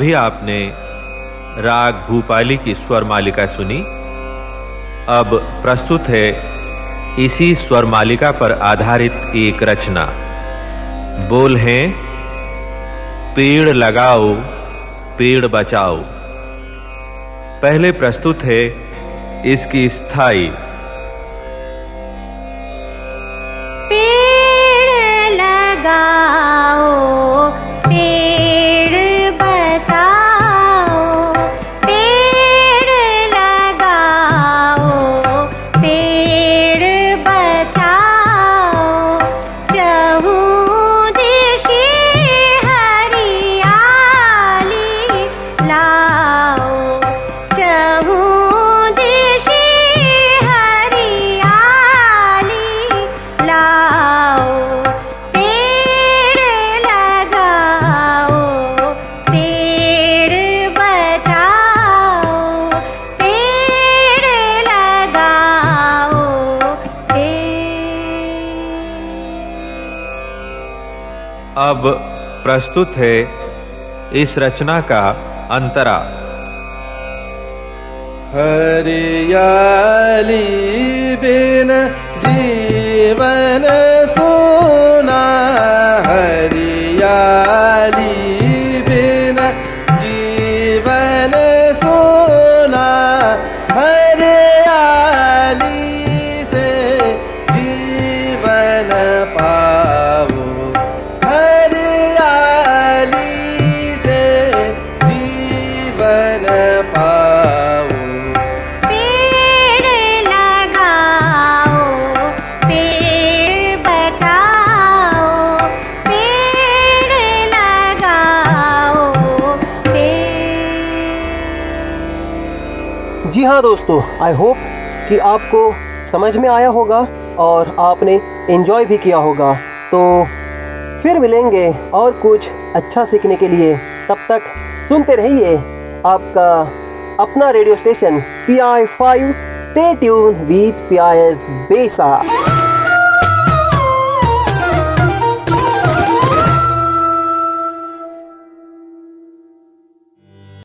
अभी आपने राग भूपाली की स्वर मालिका सुनी। अब प्रस्तुत है इसी स्वर मालिका पर आधारित एक रचना। बोल हैं, पेड़ लगाओ, पेड़ बचाओ। पहले प्रस्तुत है इसकी स्थायी। प्रस्तुत है इस रचना का अंतरा। हरियाली बिन जीवन सोना पेड़ हाँ दोस्तों आई होप कि आपको समझ में आया होगा और आपने इन्जॉय भी किया होगा। तो फिर मिलेंगे और कुछ अच्छा सीखने के लिए। तब तक सुनते रहिए आपका अपना radio station P I five stay tune with P I S Besa